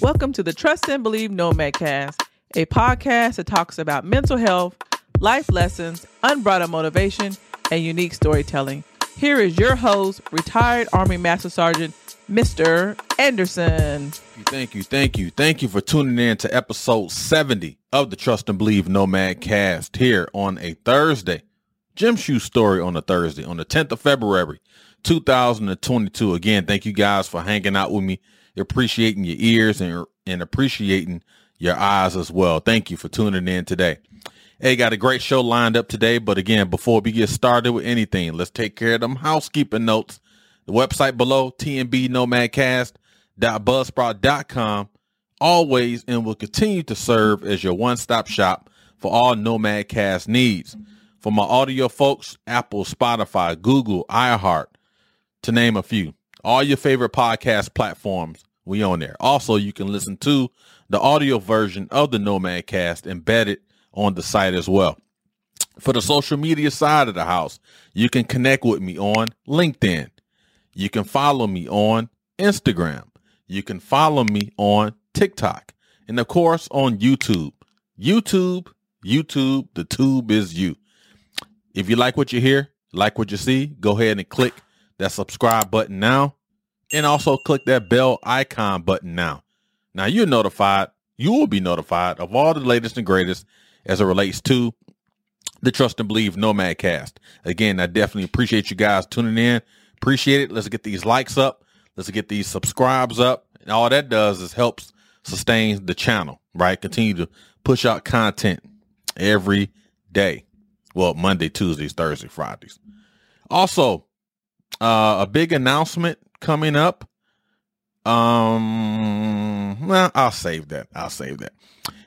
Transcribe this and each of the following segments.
Welcome to the Trust and Believe Nomad Cast, a podcast that talks about mental health, life lessons, unbridled motivation, and unique storytelling. Here is your host, retired Army Master Sergeant Mr. Anderson. Thank you, thank you, thank you for tuning in to episode 70 of the Trust and Believe Nomad Cast here on a Thursday. Gym Shoe story on a Thursday, on the 10th of February, 2022. Again, thank you guys for hanging out with me, appreciating your ears and, and appreciating your eyes as well. Thank you for tuning in today. Hey, got a great show lined up today, but again, before we get started with anything, let's take care of them housekeeping notes. The website below, tnbnomadcast.buzzsprout.com, always and will continue to serve as your one-stop shop for all Nomadcast needs. For my audio folks, Apple, Spotify, Google, iHeart, to name a few. All your favorite podcast platforms, we on there. Also, you can listen to the audio version of the Nomad Cast embedded on the site as well. For the social media side of the house, you can connect with me on LinkedIn. You can follow me on Instagram. You can follow me on TikTok. And of course, on YouTube. YouTube, YouTube, the tube is you. If you like what you hear, like what you see, go ahead and click that subscribe button now. And also click that bell icon button now. Now you're notified, you will be notified of all the latest and greatest as it relates to the Trust and Believe Nomad Cast. Again, I definitely appreciate you guys tuning in. Appreciate it. Let's get these likes up. Let's get these subscribes up. And all that does is helps sustain the channel, right? Continue to push out content every day. Well, Monday, Tuesdays, Thursday, Fridays. Also, uh, a big announcement coming up. Um, well, I'll save that. I'll save that.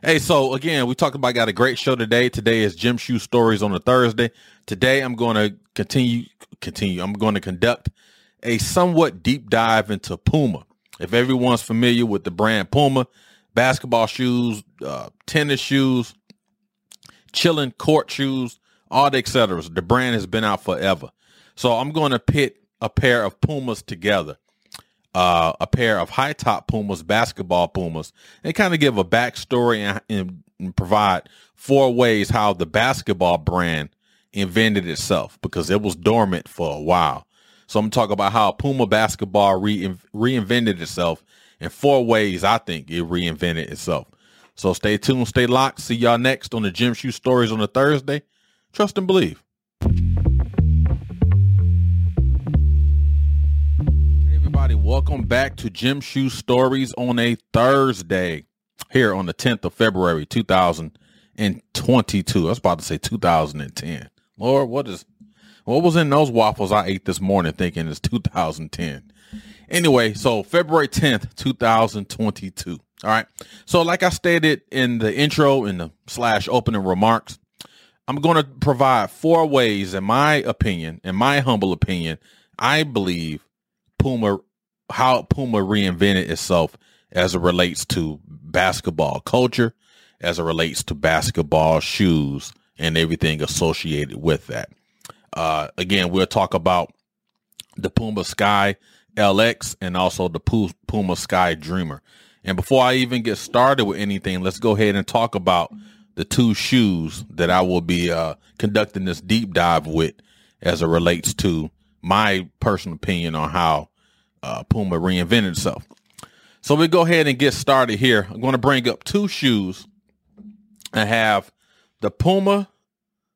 Hey, so again, we talked about got a great show today. Today is Gym Shoe Stories on a Thursday. Today, I'm going to continue, continue. I'm going to conduct a somewhat deep dive into Puma. If everyone's familiar with the brand Puma, basketball shoes, uh, tennis shoes, chilling court shoes, all the etc. The brand has been out forever. So I'm going to pit a pair of Pumas together, uh, a pair of high top Pumas, basketball Pumas, and kind of give a backstory and, and, and provide four ways how the basketball brand invented itself because it was dormant for a while. So I'm talking about how Puma basketball re- reinvented itself in four ways. I think it reinvented itself. So stay tuned, stay locked. See y'all next on the Gym Shoe Stories on a Thursday. Trust and believe. Everybody, welcome back to Gym Shoe Stories on a Thursday here on the 10th of February 2022. I was about to say 2010. Lord, what is what was in those waffles I ate this morning thinking it's 2010? Anyway, so February 10th, 2022. All right. So like I stated in the intro in the slash opening remarks, I'm going to provide four ways, in my opinion, in my humble opinion, I believe Puma, how Puma reinvented itself as it relates to basketball culture, as it relates to basketball shoes and everything associated with that. Uh, again, we'll talk about the Puma Sky LX and also the Puma Sky Dreamer. And before I even get started with anything, let's go ahead and talk about the two shoes that I will be uh, conducting this deep dive with as it relates to my personal opinion on how uh, Puma reinvented itself. So we go ahead and get started here. I'm going to bring up two shoes. I have the Puma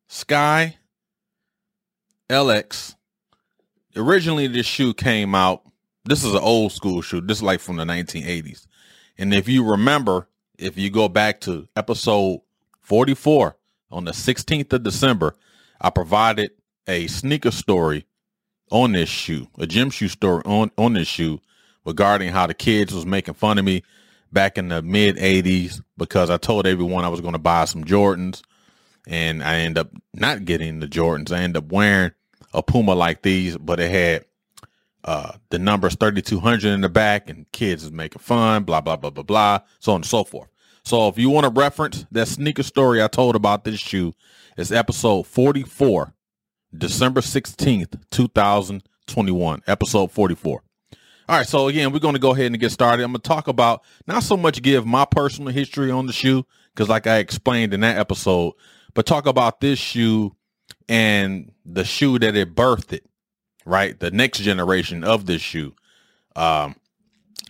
Sky LX. Originally, this shoe came out. This is an old school shoe. This is like from the 1980s. And if you remember, if you go back to episode 44 on the 16th of December, I provided a sneaker story on this shoe, a gym shoe story on, on this shoe regarding how the kids was making fun of me back in the mid 80s because I told everyone I was going to buy some Jordans and I end up not getting the Jordans. I end up wearing a Puma like these, but it had uh, the numbers 3200 in the back and kids is making fun, blah, blah, blah, blah, blah, so on and so forth. So if you want to reference that sneaker story I told about this shoe, it's episode 44, December 16th, 2021, episode 44. All right, so again, we're going to go ahead and get started. I'm going to talk about not so much give my personal history on the shoe, because like I explained in that episode, but talk about this shoe and the shoe that it birthed it, right? The next generation of this shoe. Um,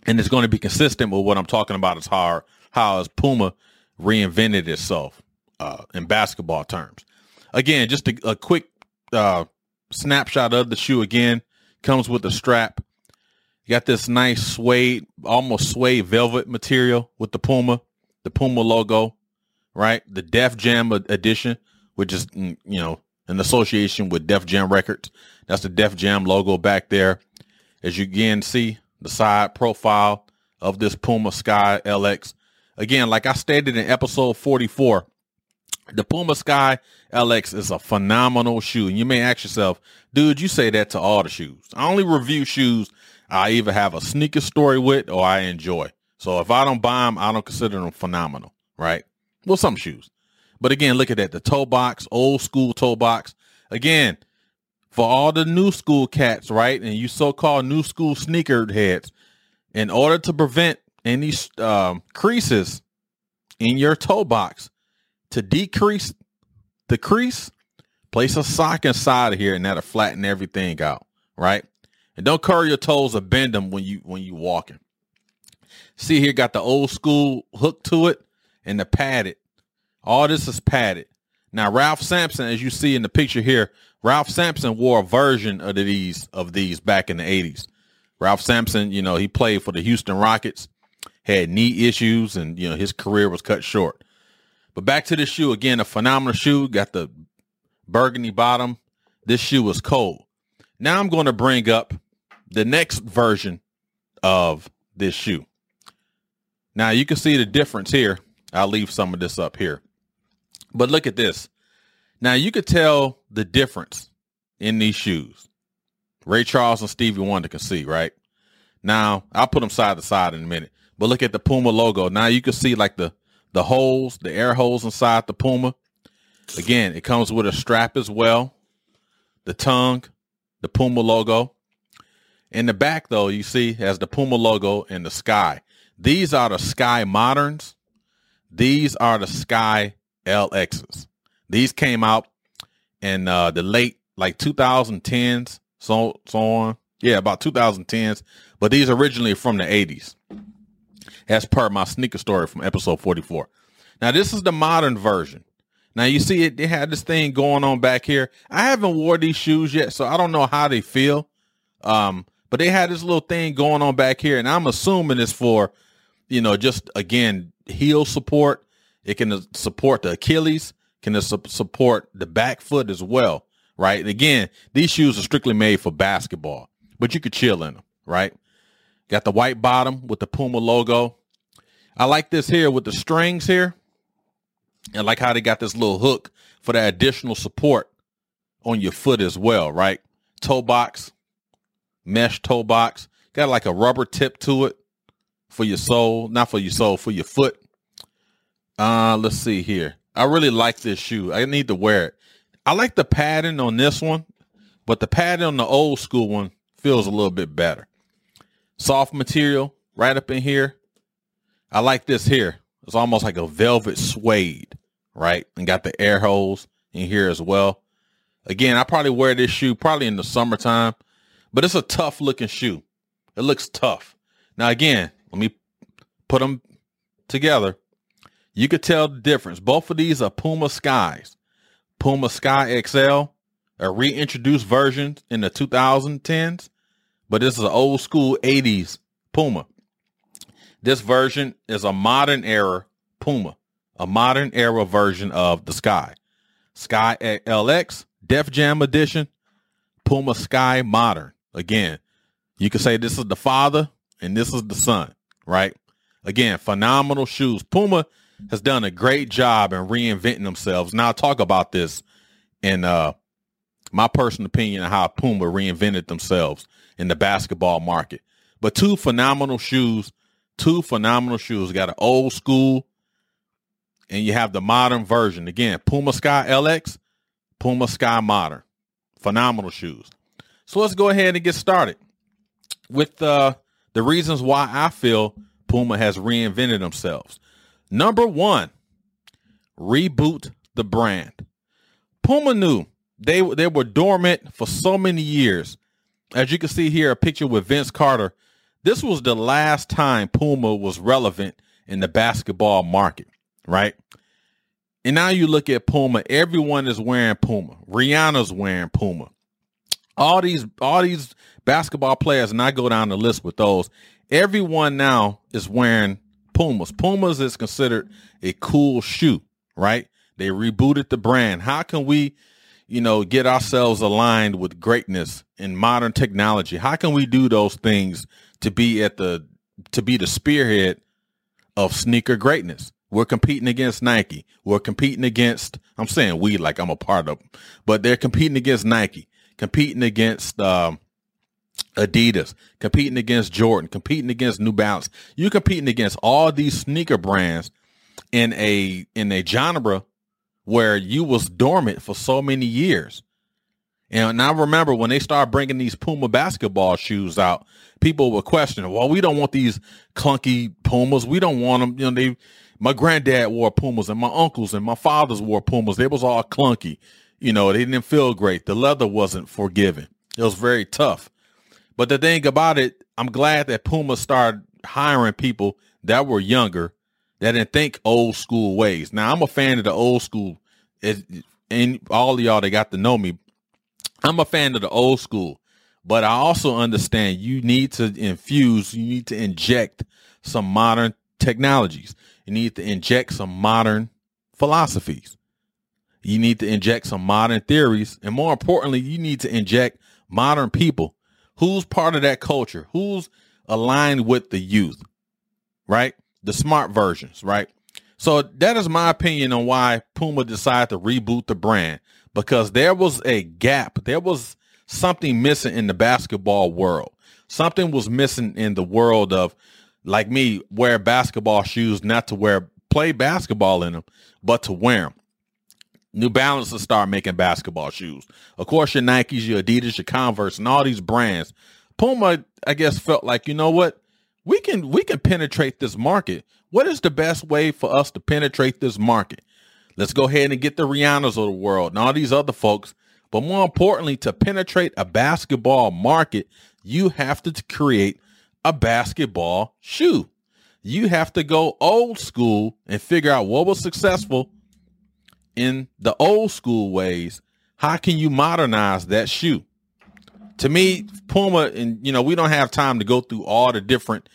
and it's going to be consistent with what I'm talking about as how, how as Puma reinvented itself uh, in basketball terms. Again, just a, a quick uh, snapshot of the shoe again comes with a strap. You got this nice suede, almost suede velvet material with the Puma, the Puma logo, right? The Def Jam edition, which is, mm, you know, an association with Def Jam Records. That's the Def Jam logo back there. As you again see the side profile of this Puma Sky LX. Again, like I stated in episode 44, the Puma Sky LX is a phenomenal shoe. And you may ask yourself, dude, you say that to all the shoes. I only review shoes I either have a sneaker story with or I enjoy. So if I don't buy them, I don't consider them phenomenal, right? Well, some shoes. But again, look at that. The toe box, old school toe box. Again, for all the new school cats, right? And you so-called new school sneaker heads, in order to prevent any um, creases in your toe box, to decrease the crease, place a sock inside of here and that'll flatten everything out, right? And don't curl your toes or bend them when you when you walking. See here, got the old school hook to it and the padded. All this is padded. Now Ralph Sampson, as you see in the picture here, Ralph Sampson wore a version of these of these back in the 80s. Ralph Sampson, you know, he played for the Houston Rockets, had knee issues, and you know his career was cut short. But back to this shoe again, a phenomenal shoe. Got the burgundy bottom. This shoe was cold. Now I'm going to bring up the next version of this shoe. Now you can see the difference here. I'll leave some of this up here. But look at this. Now you could tell the difference in these shoes. Ray Charles and Stevie Wonder can see, right? Now I'll put them side to side in a minute. But look at the Puma logo. Now you can see like the the holes, the air holes inside the Puma. Again, it comes with a strap as well. The tongue, the Puma logo. In the back, though, you see has the Puma logo and the Sky. These are the Sky Moderns. These are the Sky LXs. These came out in uh, the late like 2010s, so so on. Yeah, about 2010s. But these originally from the 80s, as per my sneaker story from episode 44. Now this is the modern version. Now you see it, they had this thing going on back here. I haven't wore these shoes yet, so I don't know how they feel. Um, but they had this little thing going on back here, and I'm assuming it's for, you know, just again heel support. It can support the Achilles, can support the back foot as well, right? And again, these shoes are strictly made for basketball, but you could chill in them, right? Got the white bottom with the Puma logo. I like this here with the strings here. I like how they got this little hook for that additional support on your foot as well, right? Toe box, mesh toe box. Got like a rubber tip to it for your sole, not for your sole, for your foot. Uh, let's see here. I really like this shoe. I need to wear it. I like the padding on this one, but the padding on the old school one feels a little bit better. Soft material right up in here. I like this here. It's almost like a velvet suede, right? And got the air holes in here as well. Again, I probably wear this shoe probably in the summertime but it's a tough looking shoe. It looks tough. Now, again, let me put them together. You could tell the difference. Both of these are Puma Skies. Puma Sky XL, a reintroduced version in the 2010s, but this is an old school 80s Puma. This version is a modern era Puma, a modern era version of the Sky. Sky LX, Def Jam Edition, Puma Sky Modern. Again, you could say this is the father and this is the son, right? Again, phenomenal shoes. Puma has done a great job in reinventing themselves. Now I'll talk about this in uh, my personal opinion of how Puma reinvented themselves in the basketball market. But two phenomenal shoes, two phenomenal shoes. Got an old school and you have the modern version. Again, Puma Sky LX, Puma Sky Modern. Phenomenal shoes. So let's go ahead and get started with uh, the reasons why I feel Puma has reinvented themselves. Number one, reboot the brand. Puma knew they they were dormant for so many years. As you can see here, a picture with Vince Carter. This was the last time Puma was relevant in the basketball market, right? And now you look at Puma, everyone is wearing Puma. Rihanna's wearing Puma. All these all these basketball players, and I go down the list with those. Everyone now is wearing Pumas. Pumas is considered a cool shoe, right? They rebooted the brand. How can we, you know, get ourselves aligned with greatness in modern technology? How can we do those things to be at the to be the spearhead of sneaker greatness? We're competing against Nike. We're competing against, I'm saying we like I'm a part of but they're competing against Nike, competing against um, Adidas, competing against Jordan, competing against New Balance. You're competing against all these sneaker brands in a in a genre where you was dormant for so many years. And I remember when they started bringing these Puma basketball shoes out, people were questioning, "Well, we don't want these clunky Pumas. We don't want them." You know, they my granddad wore Pumas and my uncles and my fathers wore Pumas. They was all clunky. You know, they didn't feel great. The leather wasn't forgiving. It was very tough. But the thing about it, I'm glad that Puma started hiring people that were younger that didn't think old school ways. Now I'm a fan of the old school. It, and all of y'all that got to know me, I'm a fan of the old school. But I also understand you need to infuse, you need to inject some modern technologies. You need to inject some modern philosophies. You need to inject some modern theories. And more importantly, you need to inject modern people Who's part of that culture? Who's aligned with the youth? Right? The smart versions, right? So that is my opinion on why Puma decided to reboot the brand because there was a gap. There was something missing in the basketball world. Something was missing in the world of like me wear basketball shoes, not to wear play basketball in them, but to wear them. New Balance to start making basketball shoes. Of course, your Nikes, your Adidas, your Converse, and all these brands. Puma, I guess, felt like, you know what? We can we can penetrate this market. What is the best way for us to penetrate this market? Let's go ahead and get the Rihannas of the world and all these other folks. But more importantly, to penetrate a basketball market, you have to create a basketball shoe. You have to go old school and figure out what was successful in the old school ways, how can you modernize that shoe? To me, Puma, and you know, we don't have time to go through all the different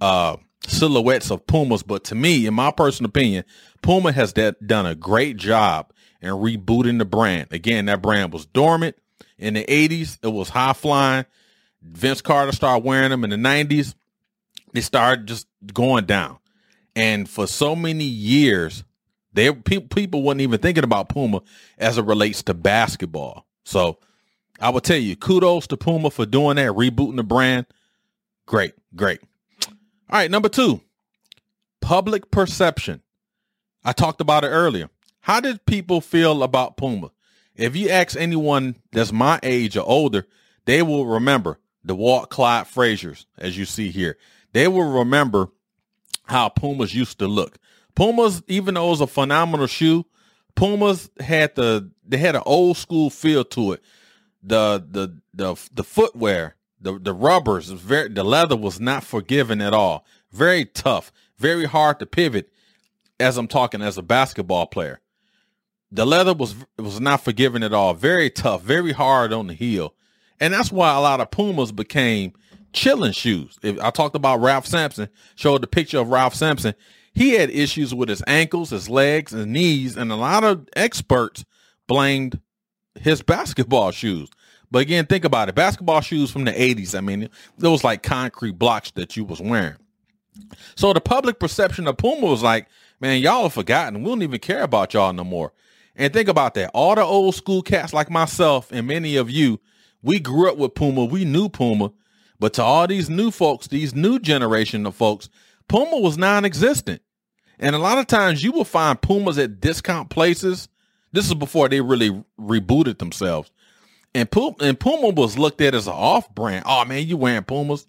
uh, silhouettes of Pumas, but to me, in my personal opinion, Puma has that, done a great job in rebooting the brand. Again, that brand was dormant in the 80s. It was high flying. Vince Carter started wearing them in the 90s. They started just going down. And for so many years, they pe- people weren't even thinking about Puma as it relates to basketball. So I will tell you, kudos to Puma for doing that, rebooting the brand. Great, great. All right, number two, public perception. I talked about it earlier. How did people feel about Puma? If you ask anyone that's my age or older, they will remember the Walt Clyde Fraziers, as you see here. They will remember how Pumas used to look. Pumas, even though it was a phenomenal shoe, Pumas had the they had an old school feel to it. The the the the footwear, the the rubbers, very the leather was not forgiving at all. Very tough, very hard to pivot. As I'm talking as a basketball player, the leather was was not forgiving at all. Very tough, very hard on the heel, and that's why a lot of Pumas became chilling shoes. If I talked about Ralph Sampson, showed the picture of Ralph Sampson, he had issues with his ankles, his legs, his knees, and a lot of experts blamed his basketball shoes. But again, think about it. Basketball shoes from the 80s, I mean, was like concrete blocks that you was wearing. So the public perception of Puma was like, man, y'all have forgotten. We don't even care about y'all no more. And think about that. All the old school cats like myself and many of you, we grew up with Puma. We knew Puma. But to all these new folks, these new generation of folks, Puma was non-existent. And a lot of times you will find Pumas at discount places. This is before they really rebooted themselves. And Puma, and Puma was looked at as an off brand. Oh man, you wearing Pumas.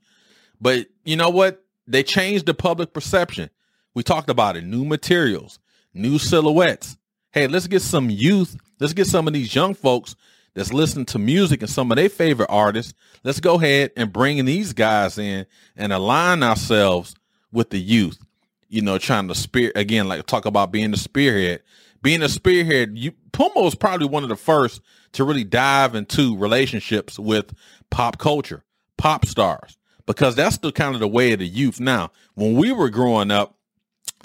But you know what? They changed the public perception. We talked about it. New materials, new silhouettes. Hey, let's get some youth. Let's get some of these young folks that's listening to music and some of their favorite artists. Let's go ahead and bring these guys in and align ourselves with the youth. You know, trying to spear again, like talk about being the spearhead. Being a spearhead, you Puma was probably one of the first to really dive into relationships with pop culture, pop stars, because that's the kind of the way of the youth now. When we were growing up,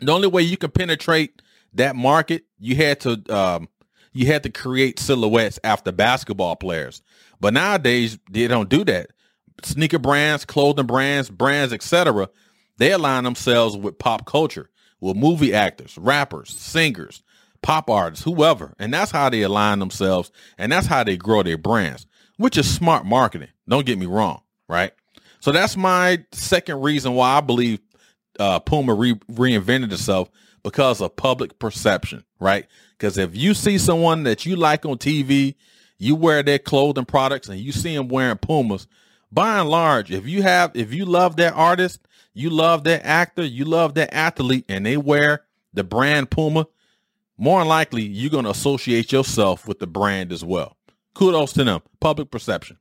the only way you could penetrate that market, you had to um, you had to create silhouettes after basketball players. But nowadays they don't do that. Sneaker brands, clothing brands, brands, etc. They align themselves with pop culture, with movie actors, rappers, singers, pop artists, whoever. And that's how they align themselves and that's how they grow their brands, which is smart marketing. Don't get me wrong, right? So that's my second reason why I believe uh, Puma re- reinvented itself because of public perception, right? Because if you see someone that you like on TV, you wear their clothing products and you see them wearing Pumas, by and large, if you have, if you love that artist, you love that actor, you love that athlete, and they wear the brand Puma, more than likely you're going to associate yourself with the brand as well. Kudos to them. Public perception.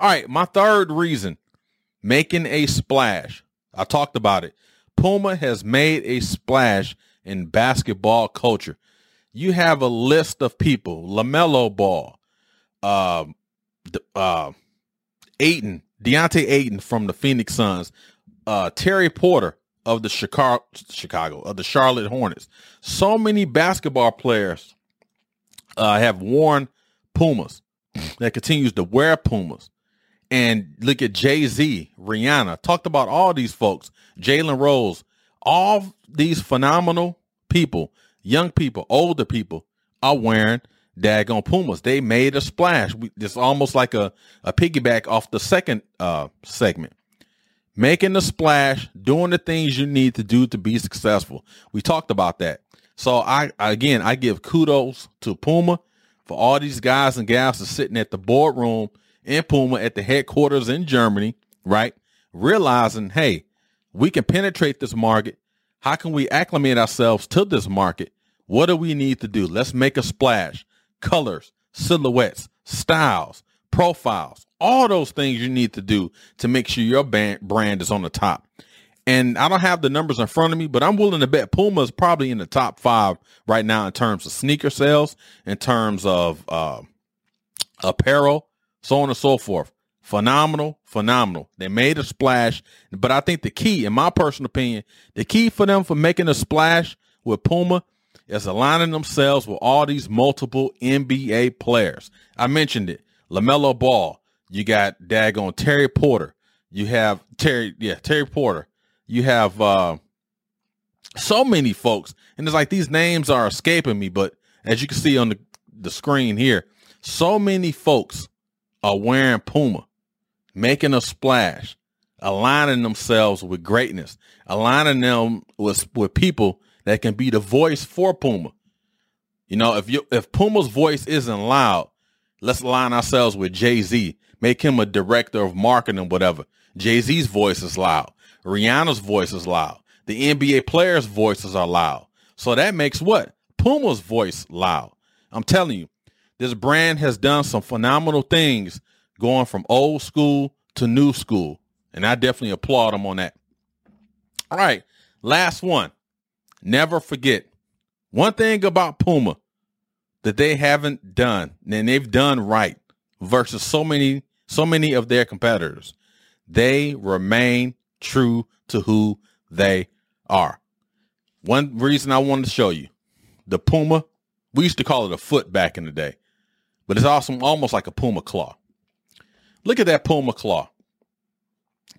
All right, my third reason, making a splash. I talked about it. Puma has made a splash in basketball culture. You have a list of people: LaMelo Ball, uh, uh, Ayton, Deandre Ayton from the Phoenix Suns, uh, Terry Porter of the Chicago, Chicago of the Charlotte Hornets. So many basketball players uh, have worn Pumas that continues to wear Pumas. And look at Jay Z, Rihanna, talked about all these folks, Jalen Rose, all these phenomenal people, young people, older people are wearing daggone Pumas. They made a splash. We, it's almost like a, a piggyback off the second uh, segment making the splash, doing the things you need to do to be successful. We talked about that. So I again I give kudos to Puma for all these guys and gals are sitting at the boardroom in Puma at the headquarters in Germany, right? Realizing, hey, we can penetrate this market. How can we acclimate ourselves to this market? What do we need to do? Let's make a splash. Colors, silhouettes, styles, profiles, all those things you need to do to make sure your brand is on the top. And I don't have the numbers in front of me, but I'm willing to bet Puma is probably in the top five right now in terms of sneaker sales, in terms of uh, apparel, so on and so forth. Phenomenal, phenomenal. They made a splash, but I think the key, in my personal opinion, the key for them for making a splash with Puma is aligning themselves with all these multiple NBA players. I mentioned it. LaMelo Ball, you got daggone Terry Porter. You have Terry, yeah, Terry Porter. You have uh, so many folks, and it's like these names are escaping me. But as you can see on the, the screen here, so many folks are wearing Puma, making a splash, aligning themselves with greatness, aligning them with with people that can be the voice for Puma. You know, if you if Puma's voice isn't loud, let's align ourselves with Jay Z Make him a director of marketing, whatever. Jay Z's voice is loud. Rihanna's voice is loud. The NBA players' voices are loud. So that makes what? Puma's voice loud. I'm telling you, this brand has done some phenomenal things going from old school to new school. And I definitely applaud them on that. All right. Last one. Never forget one thing about Puma that they haven't done and they've done right versus so many so many of their competitors, they remain true to who they are. One reason I wanted to show you the Puma, we used to call it a foot back in the day, but it's awesome, almost like a Puma claw. Look at that Puma claw.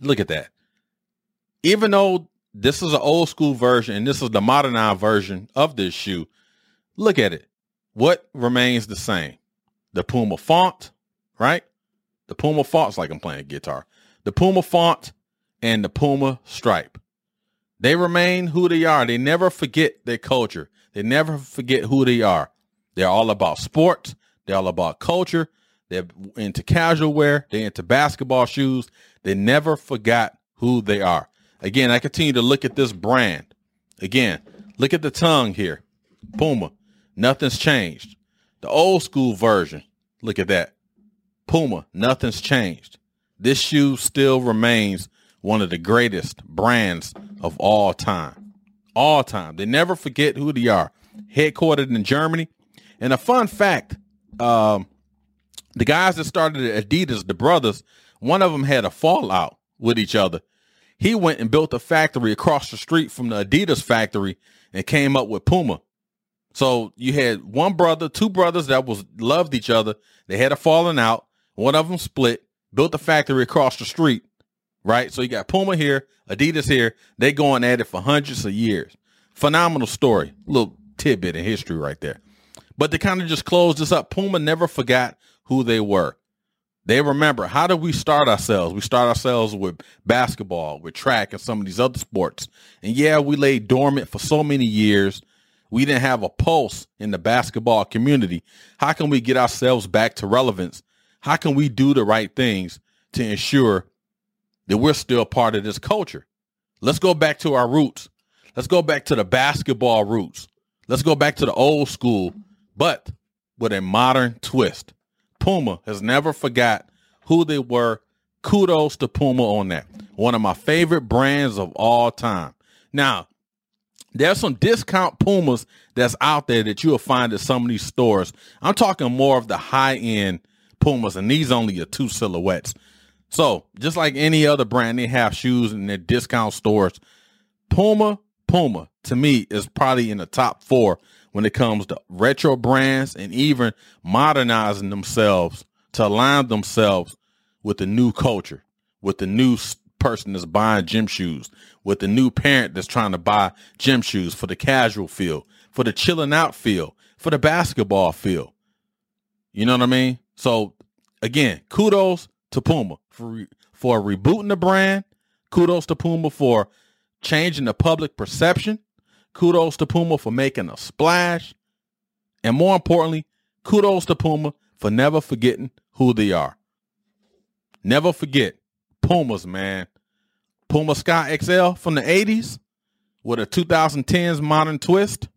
Look at that. Even though this is an old school version and this is the modernized version of this shoe, look at it. What remains the same? The Puma font, right? The Puma font's like I'm playing guitar. The Puma font and the Puma stripe. They remain who they are. They never forget their culture. They never forget who they are. They're all about sports. They're all about culture. They're into casual wear. They're into basketball shoes. They never forgot who they are. Again, I continue to look at this brand. Again, look at the tongue here. Puma. Nothing's changed. The old school version. Look at that. Puma. Nothing's changed. This shoe still remains one of the greatest brands of all time. All time. They never forget who they are. Headquartered in Germany. And a fun fact, um, the guys that started Adidas, the brothers, one of them had a fallout with each other. He went and built a factory across the street from the Adidas factory and came up with Puma. So you had one brother, two brothers that was loved each other. They had a falling out. One of them split, built a factory across the street, right? So you got Puma here, Adidas here. They going at it for hundreds of years. Phenomenal story. Little tidbit in history right there. But to kind of just close this up, Puma never forgot who they were. They remember how did we start ourselves? We start ourselves with basketball, with track, and some of these other sports. And yeah, we lay dormant for so many years. We didn't have a pulse in the basketball community. How can we get ourselves back to relevance? How can we do the right things to ensure that we're still part of this culture? Let's go back to our roots. Let's go back to the basketball roots. Let's go back to the old school, but with a modern twist. Puma has never forgot who they were. Kudos to Puma on that. One of my favorite brands of all time. Now, there's some discount Pumas that's out there that you'll find at some of these stores. I'm talking more of the high end Pumas, and these only are two silhouettes. So, just like any other brand, they have shoes in their discount stores. Puma, Puma, to me, is probably in the top four when it comes to retro brands and even modernizing themselves to align themselves with the new culture, with the new person that's buying gym shoes, with the new parent that's trying to buy gym shoes for the casual feel, for the chilling out feel, for the basketball feel. You know what I mean? So again, kudos to Puma for for rebooting the brand. Kudos to Puma for changing the public perception Kudos to Puma for making a splash. And more importantly, kudos to Puma for never forgetting who they are. Never forget Pumas, man. Puma Sky XL from the 80s with a 2010s modern twist.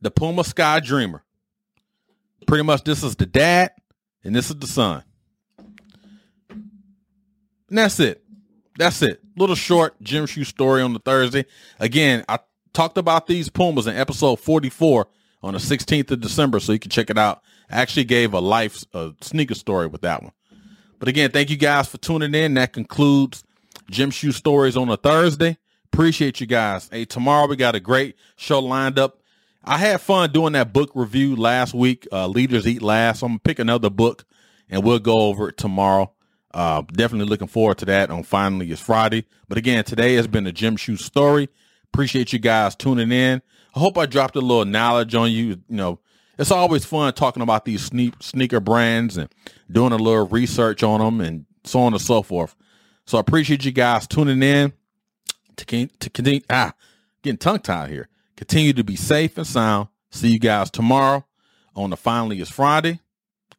The Puma Sky Dreamer. Pretty much this is the dad and this is the son. And that's it that's it. Little short gym shoe story on the Thursday. Again, I talked about these Pumas in episode 44 on the 16th of December, so you can check it out. I actually gave a life a sneaker story with that one. But again, thank you guys for tuning in. That concludes gym shoe stories on a Thursday. Appreciate you guys. Hey, tomorrow we got a great show lined up. I had fun doing that book review last week. Uh, Leaders Eat Last. So I'm gonna pick another book and we'll go over it tomorrow. Uh, definitely looking forward to that on Finally It's Friday. But again, today has been a gym shoe story. Appreciate you guys tuning in. I hope I dropped a little knowledge on you. You know, it's always fun talking about these sneak, sneaker brands and doing a little research on them and so on and so forth. So I appreciate you guys tuning in to, to continue. Ah, getting tongue tied here. Continue to be safe and sound. See you guys tomorrow on the Finally It's Friday.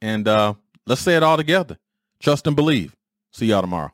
And uh, let's say it all together. Trust and believe. See y'all tomorrow.